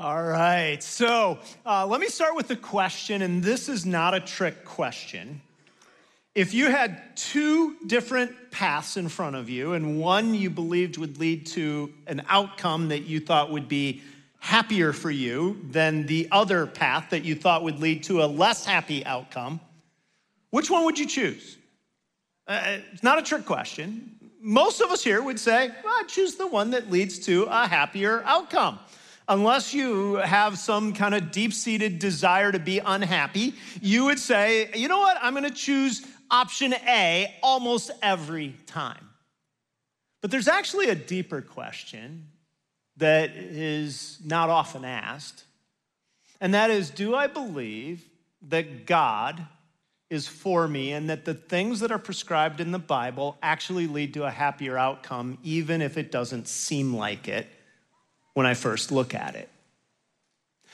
All right, so uh, let me start with a question, and this is not a trick question. If you had two different paths in front of you, and one you believed would lead to an outcome that you thought would be happier for you than the other path that you thought would lead to a less happy outcome, which one would you choose? Uh, it's not a trick question. Most of us here would say, well, I'd choose the one that leads to a happier outcome unless you have some kind of deep seated desire to be unhappy, you would say, you know what, I'm gonna choose option A almost every time. But there's actually a deeper question that is not often asked, and that is do I believe that God is for me and that the things that are prescribed in the Bible actually lead to a happier outcome, even if it doesn't seem like it? When I first look at it.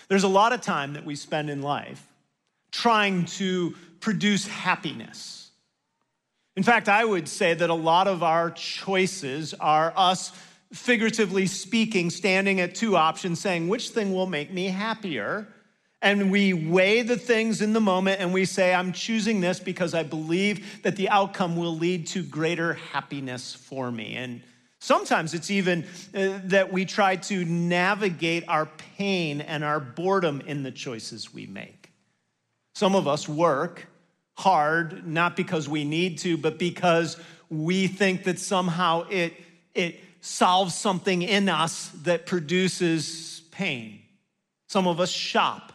There's a lot of time that we spend in life trying to produce happiness. In fact, I would say that a lot of our choices are us, figuratively speaking, standing at two options saying, which thing will make me happier? And we weigh the things in the moment and we say, I'm choosing this because I believe that the outcome will lead to greater happiness for me. And Sometimes it's even uh, that we try to navigate our pain and our boredom in the choices we make. Some of us work hard, not because we need to, but because we think that somehow it, it solves something in us that produces pain. Some of us shop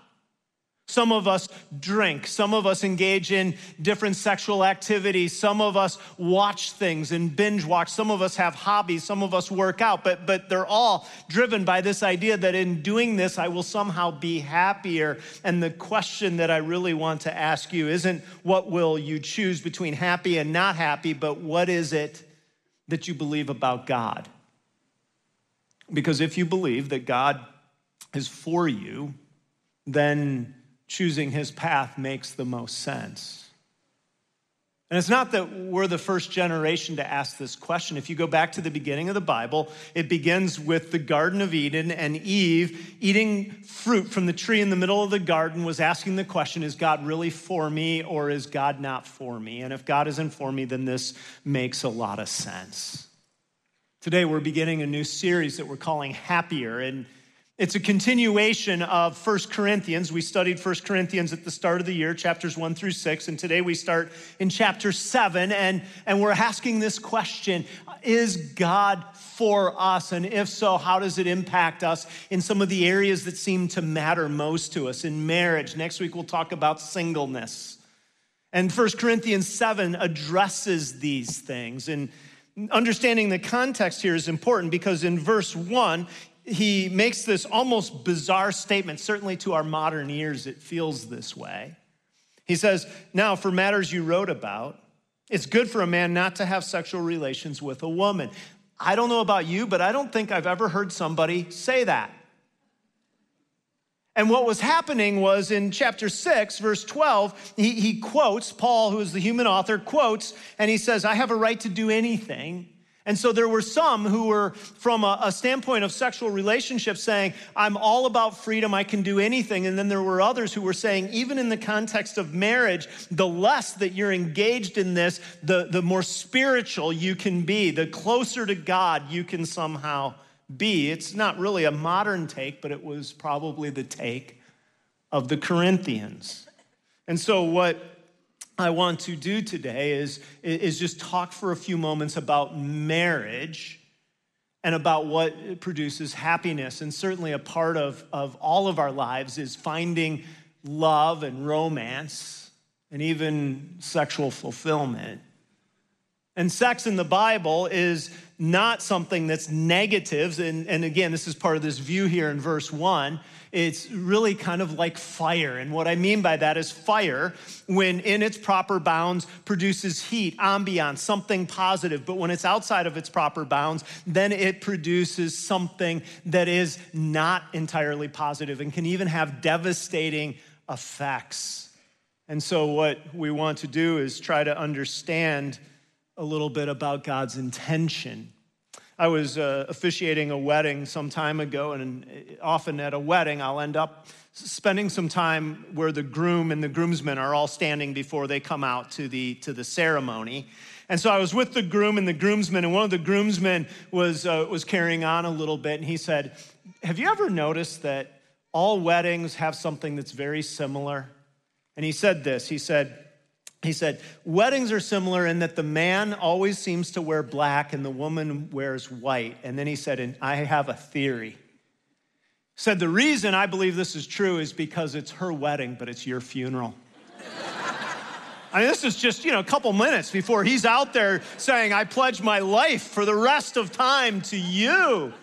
some of us drink. Some of us engage in different sexual activities. Some of us watch things and binge watch. Some of us have hobbies. Some of us work out. But, but they're all driven by this idea that in doing this, I will somehow be happier. And the question that I really want to ask you isn't what will you choose between happy and not happy, but what is it that you believe about God? Because if you believe that God is for you, then choosing his path makes the most sense. And it's not that we're the first generation to ask this question. If you go back to the beginning of the Bible, it begins with the Garden of Eden, and Eve, eating fruit from the tree in the middle of the garden, was asking the question Is God really for me, or is God not for me? And if God isn't for me, then this makes a lot of sense. Today, we're beginning a new series that we're calling Happier. And it's a continuation of First Corinthians. We studied First Corinthians at the start of the year, chapters 1 through 6, and today we start in chapter 7, and, and we're asking this question Is God for us? And if so, how does it impact us in some of the areas that seem to matter most to us? In marriage, next week we'll talk about singleness. And First Corinthians 7 addresses these things. And understanding the context here is important because in verse 1, he makes this almost bizarre statement. Certainly to our modern ears, it feels this way. He says, Now, for matters you wrote about, it's good for a man not to have sexual relations with a woman. I don't know about you, but I don't think I've ever heard somebody say that. And what was happening was in chapter 6, verse 12, he, he quotes, Paul, who is the human author, quotes, and he says, I have a right to do anything and so there were some who were, from a, a, standpoint of sexual relationships, saying, I'm all about freedom, I can do anything. And then there were others who were saying, even in the context of marriage, the less that you're engaged in this, the, the more spiritual you can be, the closer to God you can somehow be. It's not really a modern take, but it was probably the take of the Corinthians. And so, what I want to do today is, is just talk for a few moments about marriage and about what produces happiness. And certainly, a part of, of all of our lives is finding love and romance and even sexual fulfillment. And sex in the Bible is not something that's negative. And, and again, this is part of this view here in verse one. It's really kind of like fire. And what I mean by that is fire, when in its proper bounds, produces heat, ambiance, something positive. But when it's outside of its proper bounds, then it produces something that is not entirely positive and can even have devastating effects. And so, what we want to do is try to understand a little bit about God's intention I was uh, officiating a wedding some time ago, and often at a wedding, I'll end up spending some time where the groom and the groomsmen are all standing before they come out to the, to the ceremony. And so I was with the groom and the groomsmen, and one of the groomsmen was, uh, was carrying on a little bit, and he said, Have you ever noticed that all weddings have something that's very similar? And he said this He said, he said, Weddings are similar in that the man always seems to wear black and the woman wears white. And then he said, And I have a theory. Said, The reason I believe this is true is because it's her wedding, but it's your funeral. I mean, this is just, you know, a couple minutes before he's out there saying, I pledge my life for the rest of time to you.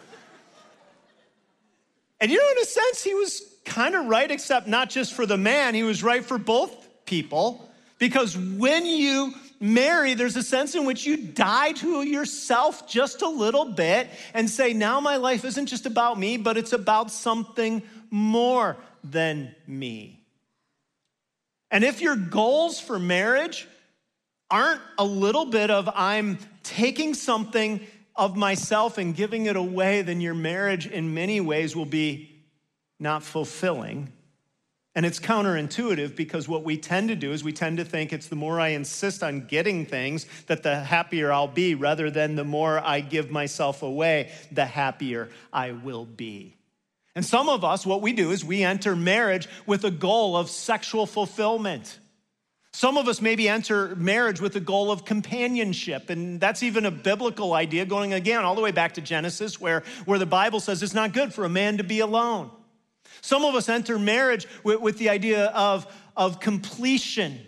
And you know, in a sense, he was kind of right, except not just for the man, he was right for both people. Because when you marry, there's a sense in which you die to yourself just a little bit and say, now my life isn't just about me, but it's about something more than me. And if your goals for marriage aren't a little bit of I'm taking something of myself and giving it away, then your marriage in many ways will be not fulfilling and it's counterintuitive because what we tend to do is we tend to think it's the more I insist on getting things that the happier I'll be, rather than the more I give myself away, the happier I will be. And some of us, what we do is we enter marriage with a goal of sexual fulfillment. Some of us maybe enter marriage with a goal of companionship, and that's even a biblical idea going again all the way back to Genesis, where, where the Bible says it's not good for a man to be alone. Some of us enter marriage with, with the idea of, of completion,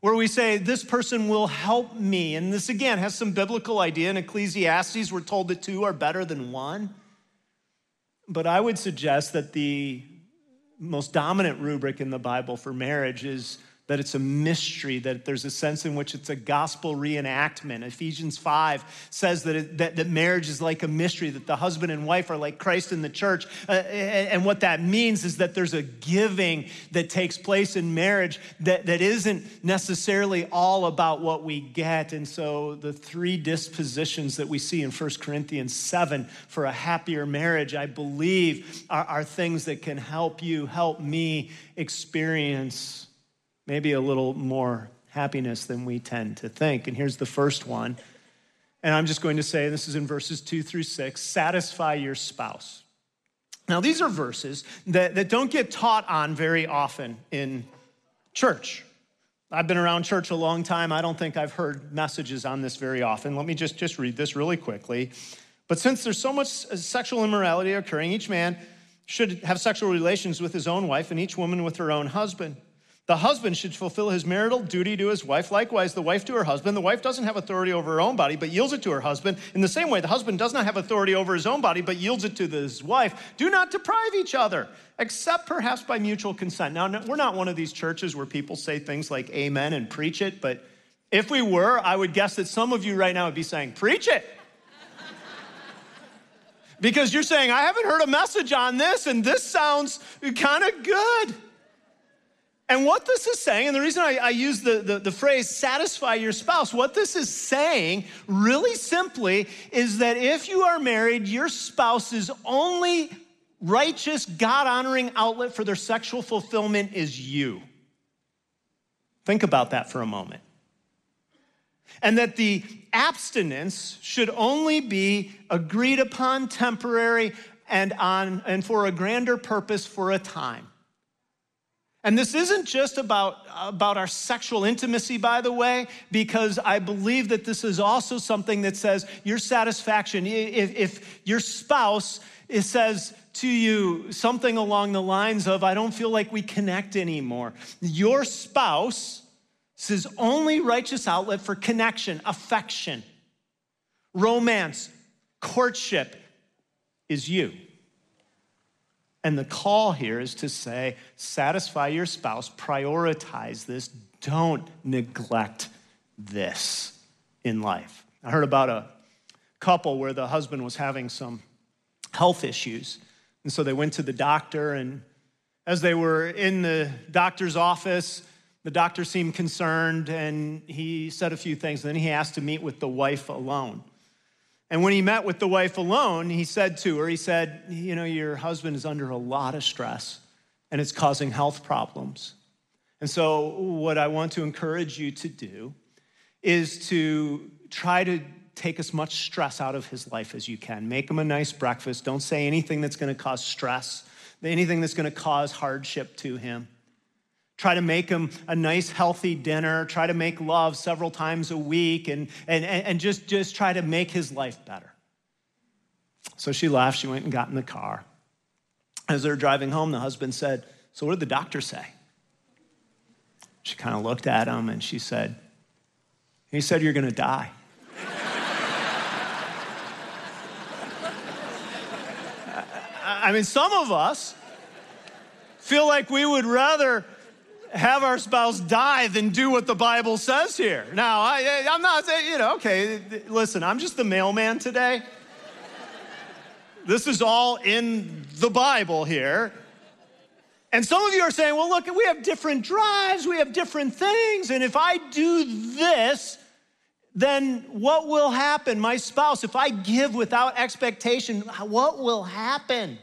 where we say, This person will help me. And this, again, has some biblical idea. In Ecclesiastes, we're told that two are better than one. But I would suggest that the most dominant rubric in the Bible for marriage is that it's a mystery, that there's a sense in which it's a gospel reenactment. Ephesians 5 says that, it, that, that, marriage is like a mystery, that the husband and wife are like Christ in the church. Uh, and what that means is that there's a giving that takes place in marriage that, that isn't necessarily all about what we get. And so the three dispositions that we see in 1 Corinthians 7 for a happier marriage, I believe, are, are things that can help you, help me experience maybe a little more happiness than we tend to think. And here's the first one. And I'm just going to say, this is in verses two through six satisfy your spouse. Now, these are verses that, that don't get taught on very often in church. I've been around church a long time. I don't think I've heard messages on this very often. Let me just, just read this really quickly. But since there's so much uh, sexual immorality occurring, each man should have sexual relations with his own wife and each woman with her own husband. The husband should fulfill his marital duty to his wife. Likewise, the wife to her husband. The wife doesn't have authority over her own body, but yields it to her husband. In the same way, the husband does not have authority over his own body, but yields it to his wife. Do not deprive each other, except perhaps by mutual consent. Now, we're not one of these churches where people say things like amen and preach it, but if we were, I would guess that some of you right now would be saying, preach it. because you're saying, I haven't heard a message on this, and this sounds kind of good. And what this is saying, and the reason I, I use the, the, the, phrase satisfy your spouse, what this is saying really simply is that if you are married, your spouse's only righteous, God honoring outlet for their sexual fulfillment is you. Think about that for a moment. And that the abstinence should only be agreed upon, temporary, and, on, and for a grander purpose for a time. And this isn't just about, about our sexual intimacy, by the way, because I believe that this is also something that says your satisfaction. If, if your spouse says to you something along the lines of, I don't feel like we connect anymore, your spouse only righteous outlet for connection, affection, romance, courtship is you. And the call here is to say, satisfy your spouse, prioritize this, don't neglect this in life. I heard about a couple where the husband was having some health issues. And so they went to the doctor, and as they were in the doctor's office, the doctor seemed concerned and he said a few things. Then he asked to meet with the wife alone. And when he met with the wife alone, he said to her, he said, You know, your husband is under a lot of stress and it's causing health problems. And so, what I want to encourage you to do is to try to take as much stress out of his life as you can. Make him a nice breakfast. Don't say anything that's going to cause stress, anything that's going to cause hardship to him. Try to make him a nice, healthy dinner. Try to make love several times a week and, and, and just, just try to make his life better. So she laughed. She went and got in the car. As they were driving home, the husband said, So, what did the doctor say? She kind of looked at him and she said, He said, You're going to die. I mean, some of us feel like we would rather have our spouse die than do what the Bible says here. Now, I, I'm not saying, you know, okay, listen, I'm just the mailman today. This is all in the Bible here. And some of you are saying, well, look, we have different drives, we have different things, and if I do this, then what will happen? My spouse, if I give without expectation, what will happen?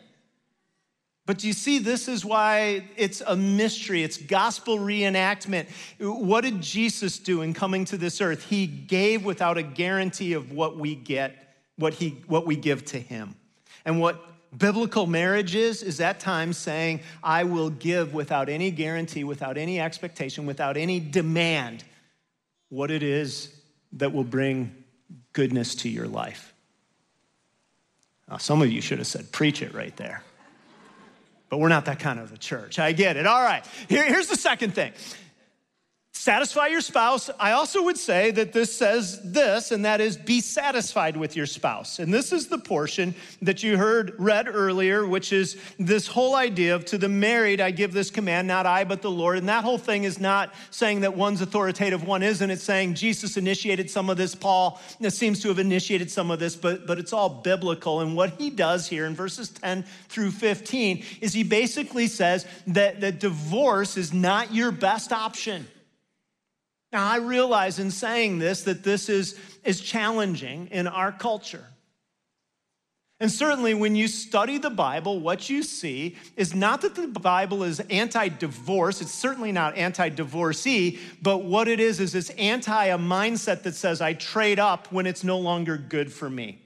But do you see, this is why it's a mystery. It's gospel reenactment. What did Jesus do in coming to this earth? He gave without a guarantee of what we get, what, he, what we give to him. And what biblical marriage is, is at times saying, I will give without any guarantee, without any expectation, without any demand, what it is that will bring goodness to your life. Now, some of you should have said, preach it right there but we're not that kind of a church. I get it. All right. Here, here's the second thing satisfy your spouse. I also would say that this says this, and that is be satisfied with your spouse. And this is the portion that you heard read earlier, which is this whole idea of to the married, I give this command, not I, but the Lord. And that whole thing is not saying that one's authoritative, one isn't. It's saying Jesus initiated some of this. Paul seems to have initiated some of this, but, but it's all biblical. And what he does here in verses 10 through 15 is he basically says that, that divorce is not your best option. Now, I realize in saying this that this is, is challenging in our culture. And certainly, when you study the Bible, what you see is not that the Bible is anti divorce, it's certainly not anti divorcee, but what it is is it's anti a mindset that says, I trade up when it's no longer good for me.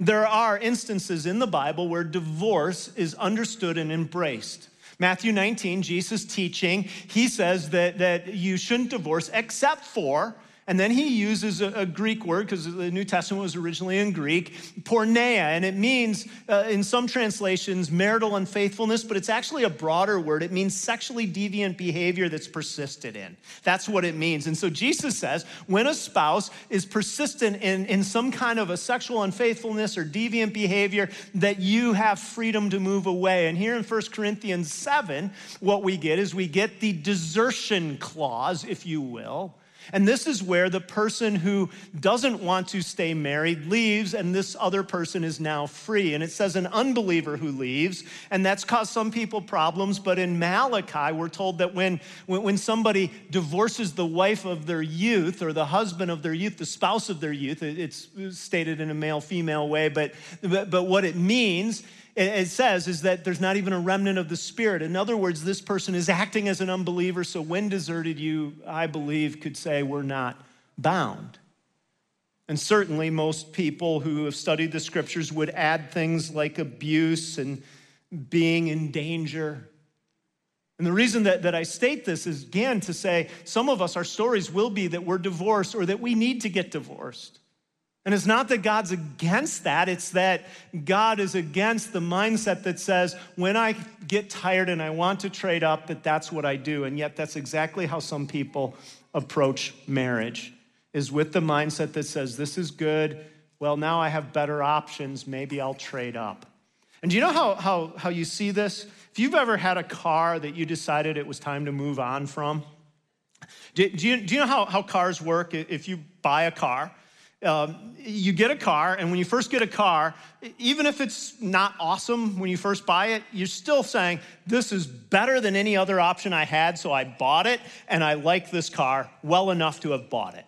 There are instances in the Bible where divorce is understood and embraced. Matthew 19, Jesus teaching, he says that, that you shouldn't divorce except for and then he uses a, a Greek word because the New Testament was originally in Greek, porneia, and it means uh, in some translations marital unfaithfulness, but it's actually a broader word. It means sexually deviant behavior that's persisted in. That's what it means. And so Jesus says when a spouse is persistent in, in some kind of a sexual unfaithfulness or deviant behavior, that you have freedom to move away. And here in 1 Corinthians 7, what we get is we get the desertion clause, if you will and this is where the person who doesn't want to stay married leaves, and this other person is now free. And it says an unbeliever who leaves, and that's caused some people problems. But in Malachi, we're told that when, when somebody divorces the wife of their youth or the husband of their youth, the spouse of their youth, it's stated in a male female way, but, but, but what it means it says is that there's not even a remnant of the Spirit. In other words, this person is acting as an unbeliever. So when deserted, you, I believe, could say we're not bound. And certainly, most people who have studied the scriptures would add things like abuse and being in danger. And the reason that, that I state this is, again, to say some of us, our stories will be that we're divorced or that we need to get divorced. And it's not that God's against that, it's that God is against the mindset that says, when I get tired and I want to trade up, that that's what I do. And yet, that's exactly how some people approach marriage, is with the mindset that says, this is good. Well, now I have better options. Maybe I'll trade up. And do you know how, how, how you see this? If you've ever had a car that you decided it was time to move on from, do, do, you, do you know how, how cars work? If you buy a car, um, you get a car, and when you first get a car, even if it's not awesome when you first buy it, you're still saying, This is better than any other option I had, so I bought it, and I like this car well enough to have bought it.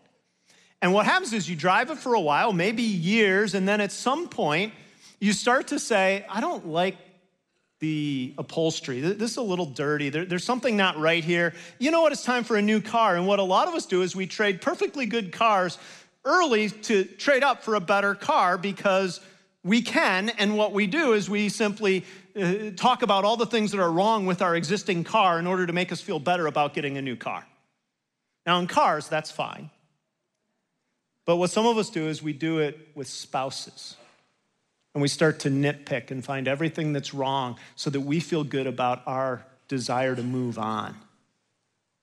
And what happens is you drive it for a while, maybe years, and then at some point, you start to say, I don't like the upholstery. This is a little dirty. There, there's something not right here. You know what? It's time for a new car. And what a lot of us do is we trade perfectly good cars early to trade up for a better car because we can. And what we do is we simply uh, talk about all the things that are wrong with our existing car in order to make us feel better about getting a new car. Now, in cars, that's fine. But what some of us do is we do it with spouses. And we start to nitpick and find everything that's wrong so that we feel good about our desire to move on.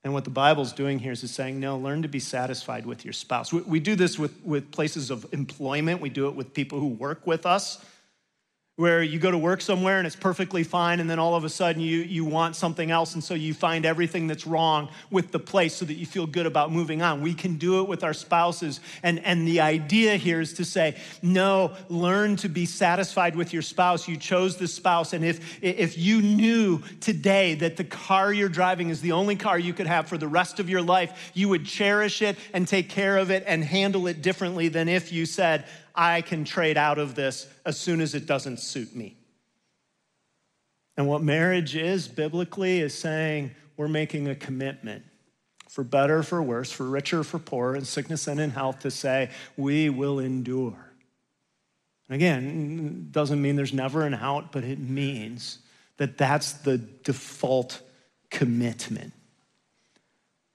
And what the Bible's doing here is it's saying, no, learn to be satisfied with your spouse. We, we do this with, with places of employment, we do it with people who work with us where you go to work somewhere and it's perfectly fine, and then all of a sudden you, you want something else, and so you find everything that's wrong with the place so that you feel good about moving on. We can do it with our spouses. And, and the idea here is to say, no, learn to be satisfied with your spouse. You chose the spouse, and if, if you knew today that the car you're driving is the only car you could have for the rest of your life, you would cherish it and take care of it and handle it differently than if you said, I can trade out of this as soon as it doesn't suit me. And what marriage is biblically is saying we're making a commitment for better, for worse, for richer, for poorer, in sickness and in health to say we will endure. Again, doesn't mean there's never an out, but it means that that's the default commitment.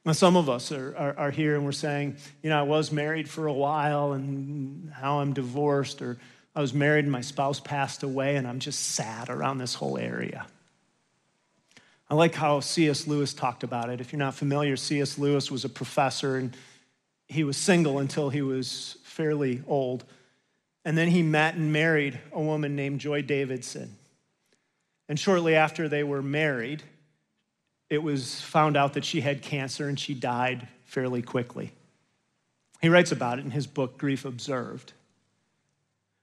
Now, some of us are, are, are, here and we're saying, you know, I was married for a while and how I'm divorced, or I was married and my spouse passed away and I'm just sad around this whole area. I like how C.S. Lewis talked about it. If you're not familiar, C.S. Lewis was a professor and he was single until he was fairly old. And then he met and married a woman named Joy Davidson. And shortly after they were married, it was found out that she had cancer and she died fairly quickly. He writes about it in his book, Grief Observed.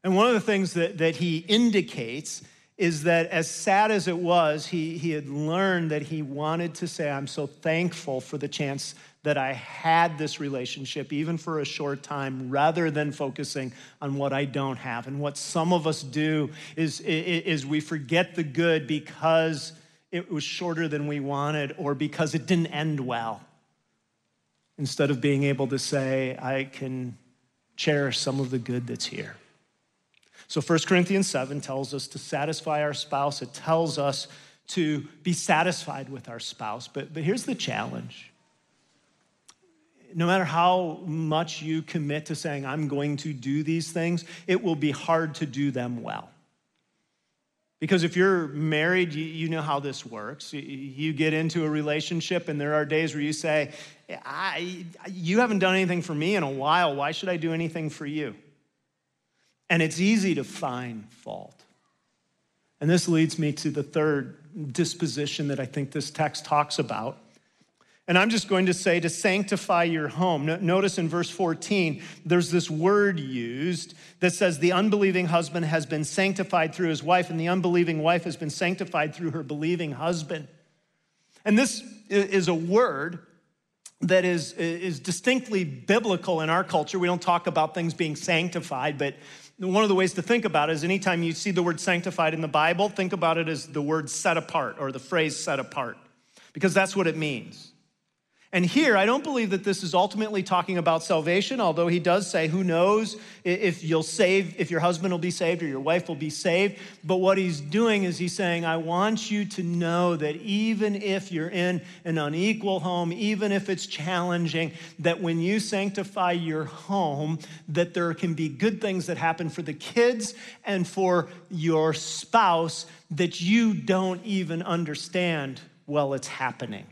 And one of the things that, that he indicates is that as sad as it was, he, he had learned that he wanted to say, I'm so thankful for the chance that I had this relationship, even for a short time, rather than focusing on what I don't have. And what some of us do is, is we forget the good because it was shorter than we wanted or because it didn't end well. Instead of being able to say, I can cherish some of the good that's here. So 1 Corinthians 7 tells us to satisfy our spouse. It tells us to be satisfied with our spouse. But, but here's the challenge. No matter how much you commit to saying, I'm going to do these things, it will be hard to do them well. Because if you're married, you, you know how this works. You, you, get into a relationship, and there are days where you say, I, You haven't done anything for me in a while. Why should I do anything for you? And it's easy to find fault. And this leads me to the third disposition that I think this text talks about and I'm just going to say to sanctify your home. Notice in verse 14, there's this word used that says the unbelieving husband has been sanctified through his wife, and the unbelieving wife has been sanctified through her believing husband. And this is a word that is, is distinctly biblical in our culture. We don't talk about things being sanctified, but one of the ways to think about it is anytime you see the word sanctified in the Bible, think about it as the word set apart or the phrase set apart, because that's what it means. And here, I don't believe that this is ultimately talking about salvation, although he does say, who knows if you'll save, if your husband will be saved or your wife will be saved. But what he's doing is he's saying, I want you to know that even if you're in an unequal home, even if it's challenging, that when you sanctify your home, that there can be good things that happen for the kids and for your spouse that you don't even understand while it's happening.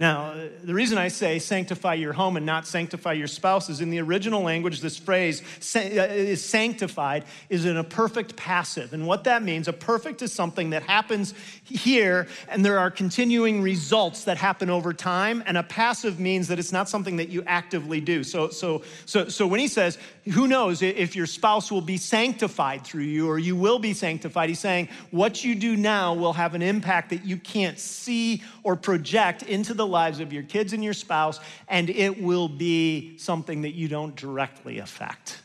Now, the reason I say sanctify your home and not sanctify your spouse is in the original language, this phrase uh, is sanctified is in a perfect passive. And what that means, a perfect is something that happens here and there are continuing results that happen over time. And a passive means that it's not something that you actively do. So, so, so, so when he says, who knows if your spouse will be sanctified through you or you will be sanctified, he's saying what you do now will have an impact that you can't see or project into the lives of your kids and your spouse, and it will be something that you don't directly affect.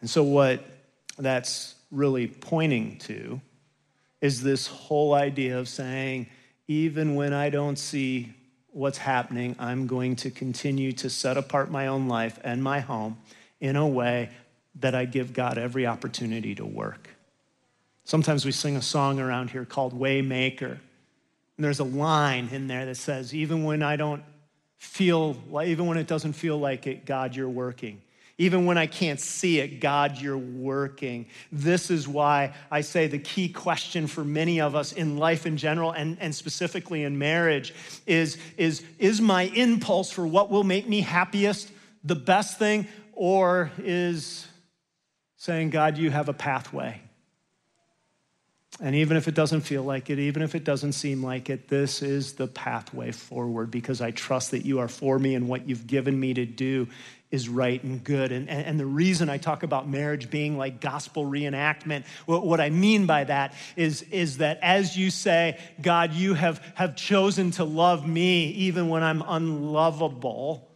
And so, what that's really pointing to is this whole idea of saying, even when I don't see what's happening, I'm going to continue to set apart my own life and my home in a way that I give God every opportunity to work. Sometimes we sing a song around here called Waymaker. And there's a line in there that says, even when I don't feel, even when it doesn't feel like it, God, you're working. Even when I can't see it, God, you're working. This is why I say the key question for many of us in life in general and, and specifically in marriage is, is Is my impulse for what will make me happiest the best thing, or is saying, God, you have a pathway? And even if it doesn't feel like it, even if it doesn't seem like it, this is the pathway forward because I trust that you are for me and what you've given me to do is right and good. And, and, and, the reason I talk about marriage being like gospel reenactment, what, what I mean by that is, is that as you say, God, you have, have chosen to love me even when I'm unlovable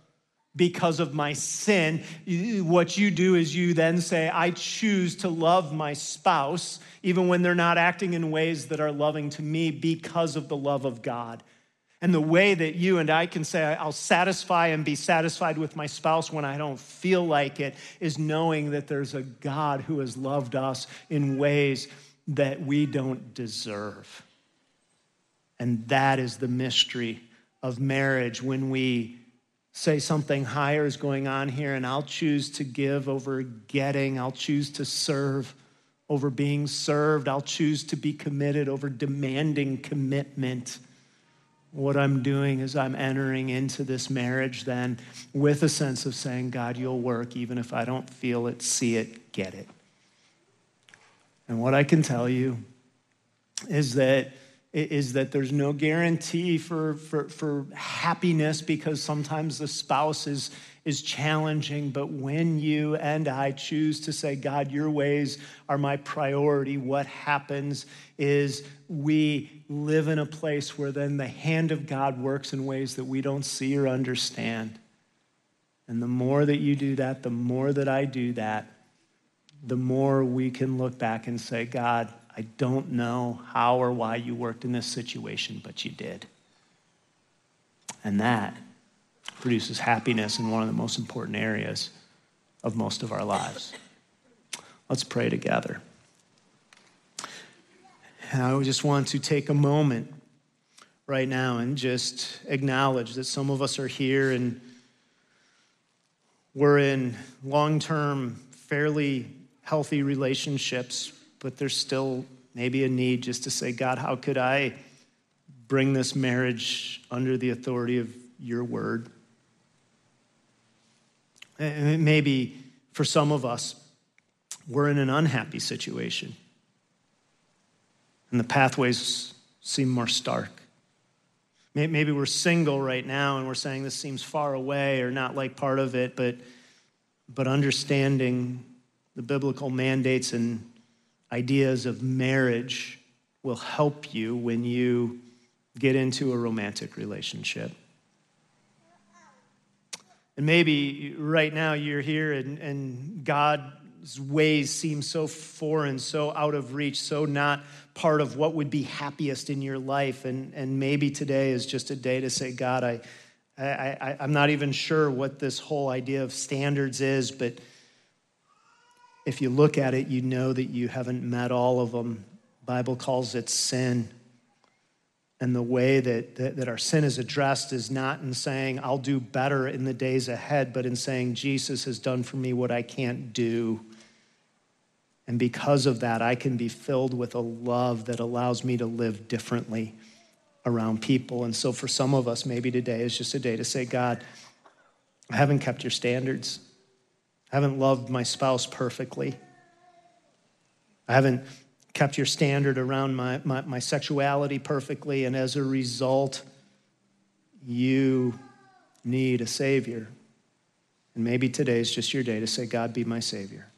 because of my sin, what you do is you then say, I choose to love my spouse even when they're not acting in ways that are loving to me because of the love of God. And the way that you and I can say, I'll satisfy and be satisfied with my spouse when I don't feel like it, is knowing that there's a God who has loved us in ways that we don't deserve. And that is the mystery of marriage when we say something higher is going on here, and I'll choose to give over getting, I'll choose to serve over being served, I'll choose to be committed over demanding commitment. What I'm doing is I'm entering into this marriage then with a sense of saying, God, you'll work even if I don't feel it, see it, get it. And what I can tell you is that is that there's no guarantee for, for, for happiness because sometimes the spouse is, is challenging. But when you and I choose to say, God, your ways are my priority, what happens is we live in a place where then the hand of God works in ways that we don't see or understand. And the more that you do that, the more that I do that, the more we can look back and say, God, I don't know how or why you worked in this situation, but you did. And that produces happiness in one of the most important areas of most of our lives. Let's pray together. And I just want to take a moment right now and just acknowledge that some of us are here and we're in long term, fairly healthy relationships but there's still maybe a need just to say, God, how could I bring this marriage under the authority of your word? And maybe for some of us, we're in an unhappy situation. And the pathways seem more stark. Maybe we're single right now and we're saying this seems far away or not like part of it, but, but understanding the biblical mandates and ideas of marriage will help you when you get into a romantic relationship. And maybe right now you're here and, and God's ways seem so foreign, so out of reach, so not part of what would be happiest in your life. And, and maybe today is just a day to say, God, I, I, I, I'm not even sure what this whole idea of standards is, but if you look at it, you know that you haven't met all of them. Bible calls it sin. And the way that, that, that, our sin is addressed is not in saying, I'll do better in the days ahead, but in saying, Jesus has done for me what I can't do. And because of that, I can be filled with a love that allows me to live differently around people. And so for some of us, maybe today is just a day to say, God, I haven't kept your standards. I haven't loved my spouse perfectly. I haven't kept your standard around my, my, my, sexuality perfectly, and as a result, you need a Savior. And maybe today is just your day to say, God, be my Savior.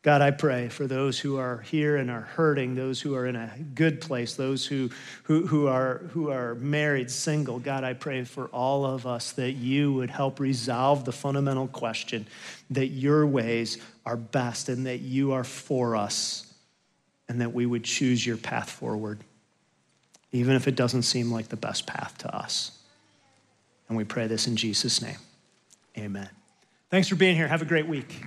God, I pray for those who are here and are hurting, those who are in a good place, those who, who, who, are, who are married, single. God, I pray for all of us that you would help resolve the fundamental question that your ways are best and that you are for us and that we would choose your path forward, even if it doesn't seem like the best path to us. And we pray this in Jesus' name. Amen. Thanks for being here. Have a great week.